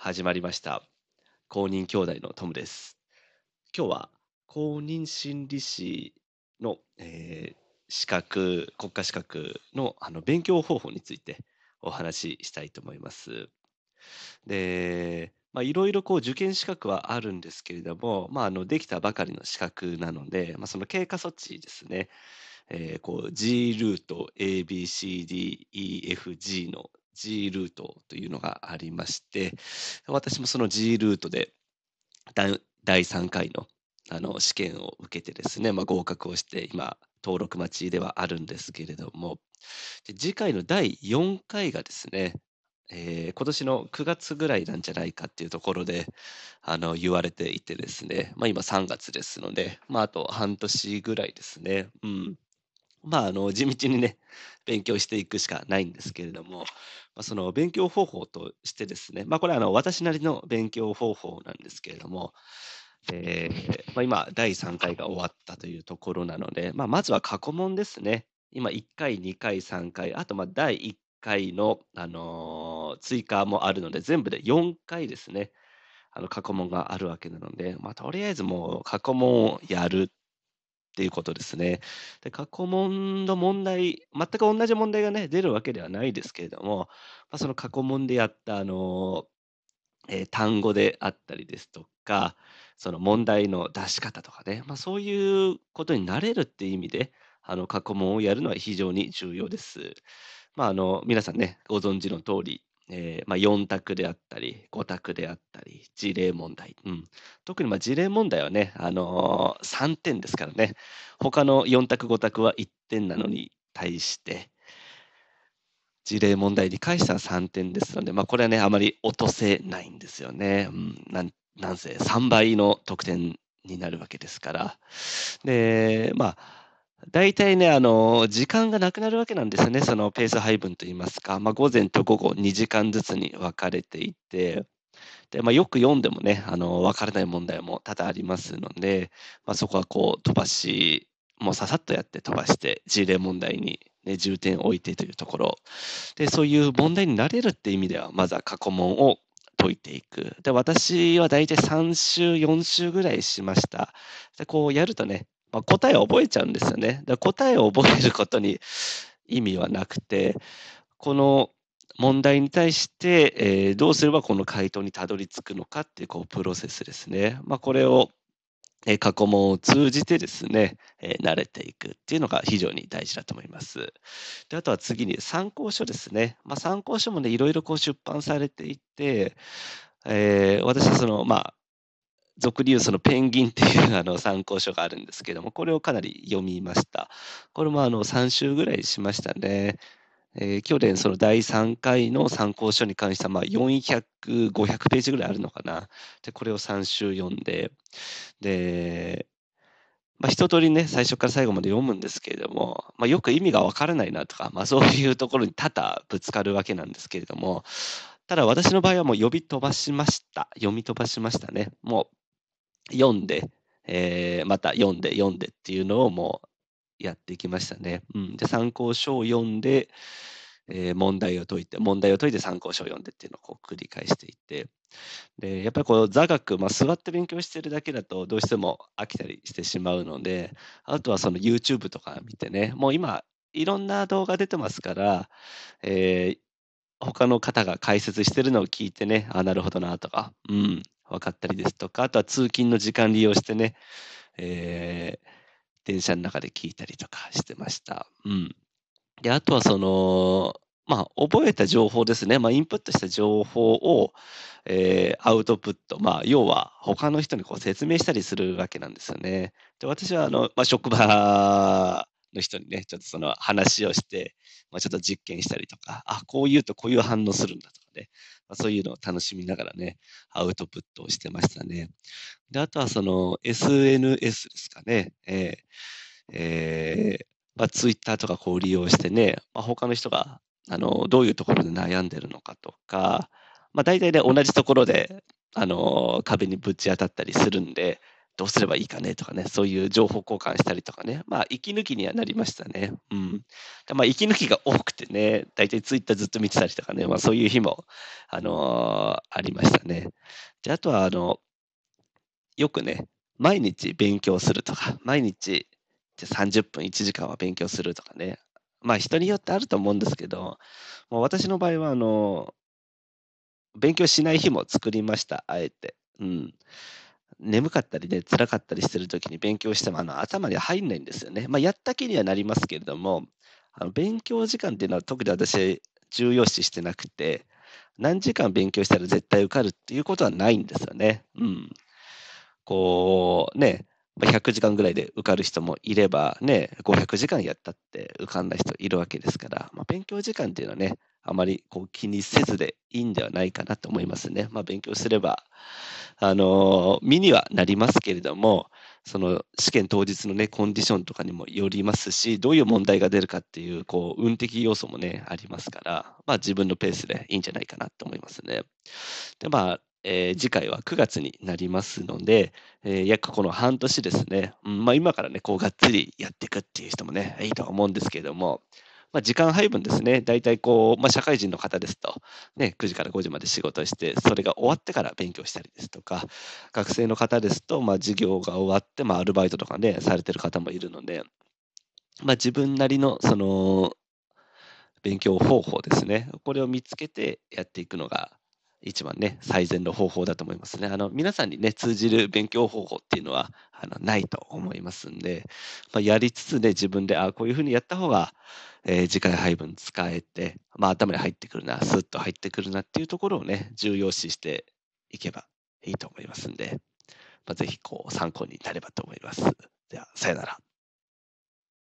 始まりました。公認兄弟のトムです。今日は公認心理師の、えー資格、国家資格のあの勉強方法についてお話ししたいと思います。で、まあ、いろいろこう受験資格はあるんですけれども、まあ、あのできたばかりの資格なので、まあ、その経過措置ですね、えーこう G ルート ABCDEFG の G ルートというのがありまして、私もその G ルートで第3回のあの試験を受けてですね、まあ、合格をして今登録待ちではあるんですけれどもで次回の第4回がですね、えー今年の9月ぐらいなんじゃないかっていうところであの言われていてですね、まあ、今3月ですので、まあ、あと半年ぐらいですね。うんまあ、あの地道にね勉強していくしかないんですけれども、まあ、その勉強方法としてですね、まあ、これはあの私なりの勉強方法なんですけれども、えーまあ、今第3回が終わったというところなので、まあ、まずは過去問ですね。今1回、2回、3回、あとまあ第1回の、あのー追加もあるので、全部で4回ですね、あの過去問があるわけなので、まあ、とりあえずもう過去問をやるっていうことですね。で過去問の問題、全く同じ問題がね、出るわけではないですけれども、まあ、その過去問でやった、あのえー単語であったりですとか、その問題の出し方とかね、まあ、そういうことになれるっていう意味で、あの過去問をやるのは非常に重要です。まあ、あの皆さんね、ご存知の通り、えーまあ、4択であったり、5択であったり、事例問題。うん、特にまあ事例問題はね、あのー3点ですからね、他の4択、5択は1点なのに対して、事例問題に関しては3点ですので、まあ、これはね、あまり落とせないんですよね。うん、なんなんせ3倍の得点になるわけですから。で、まあ、大体ね、あの、時間がなくなるわけなんですよね、そのペース配分といいますか、まあ、午前と午後2時間ずつに分かれていて、でまあ、よく読んでもね、あの分からない問題も多々ありますので、まあ、そこはこう飛ばし、もうささっとやって飛ばして、事例問題に、ね、重点を置いてというところ、でそういう問題になれるっていう意味では、まずは過去問を解いていく。で私は大体3週、4週ぐらいしました。でこうやるとね、まあ、答えを覚えちゃうんですよね。で答えを覚えることに意味はなくて、この問題に対して、えーどうすればこの回答にたどり着くのかっていうこうプロセスですね。まあ、これを、えー過去問を通じてですね、えー慣れていくっていうのが非常に大事だと思います。であとは次に参考書ですね。まあ、参考書もね、いろいろこう出版されていて、えー私はその、まあ、俗に言うそのペンギンっていうあの参考書があるんですけども、これをかなり読みました。これもあの3週ぐらいしましたね。えー去年その第3回の参考書に関してはまあ400、500ページぐらいあるのかな。で、これを3週読んで、で、まあ、一通りね、最初から最後まで読むんですけれども、まあ、よく意味がわからないなとか、まあ、そういうところに多々ぶつかるわけなんですけれども、ただ私の場合はもう読み飛ばしました。読み飛ばしましたね。もう読んで、えーまた読んで読んでっていうのをもうやっていきましたね。うん、で参考書を読んで、えー問題を解いて、問題を解いて参考書を読んでっていうのをこう繰り返していて、でやっぱりこう座学、まあ、座って勉強してるだけだとどうしても飽きたりしてしまうので、あとはその YouTube とか見てね、もう今、いろんな動画出てますから、えー他の方が解説してるのを聞いてね、あ、なるほどなとか、うん、分かったりですとか、あとは通勤の時間利用してね、えー電車の中で聞いたりとかしてました。うん。で、あとはその、まあ、覚えた情報ですね。まあ、インプットした情報を、えーアウトプット。まあ、要は、他の人にこう説明したりするわけなんですよね。で、私は、あの、まあ、職場の人にね、ちょっとその話をして、まあ、ちょっと実験したりとか、あ、こう言うとこういう反応するんだとかね、まあ、そういうのを楽しみながらね、アウトプットをしてましたね。で、あとはその SNS ですかね。えーえーまあ、ツイッターとかこう利用してね、まあ、他の人があのどういうところで悩んでるのかとか、まあ、大体ね、同じところであの壁にぶち当たったりするんで、どうすればいいかねとかね、そういう情報交換したりとかね、まあ、息抜きにはなりましたね。うん。まあ、息抜きが多くてね、大体ツイッターずっと見てたりとかね、まあ、そういう日も、あのーありましたね。で、あとは、あの、よくね、毎日勉強するとか、毎日じゃ30分、1時間は勉強するとかね、まあ、人によってあると思うんですけど、もう私の場合は、あの、勉強しない日も作りました、あえて。うん。眠かったりね、辛かったりしてる時に勉強しても、あの、頭に入んないんですよね。まあ、やった気にはなりますけれども、あの勉強時間っていうのは特に私、重要視してなくて、何時間勉強したら絶対受かるっていうことはないんですよね。うん。こう、ね、100時間ぐらいで受かる人もいれば、ね、500時間やったって受かんない人いるわけですから、まあ、勉強時間っていうのはね、あまりこう気にせずでいいんではないかなと思いますね。まあ、勉強すれば、あの身にはなりますけれども、その試験当日のね、コンディションとかにもよりますし、どういう問題が出るかっていう、こう、運的要素もね、ありますから、まあ自分のペースでいいんじゃないかなと思いますね。で、まあ、えー、次回は9月になりますので、えー、約この半年ですね、うんまあ、今からね、こうがっつりやっていくっていう人もね、いいと思うんですけれども、まあ、時間配分ですね、大体こう、まあ、社会人の方ですと、ね、9時から5時まで仕事して、それが終わってから勉強したりですとか、学生の方ですと、まあ、授業が終わって、まあ、アルバイトとかね、されてる方もいるので、まあ、自分なりの、その、勉強方法ですね、これを見つけてやっていくのが、一番ね、最善の方法だと思いますね。あの、皆さんにね、通じる勉強方法っていうのは、あの、ないと思いますんで、まあ、やりつつね、自分で、あこういうふうにやった方が、えー、次回配分使えて、まあ、頭に入ってくるな、スッと入ってくるなっていうところをね、重要視していけばいいと思いますんで、まあ、ぜひ、こう、参考になればと思います。では、さよなら。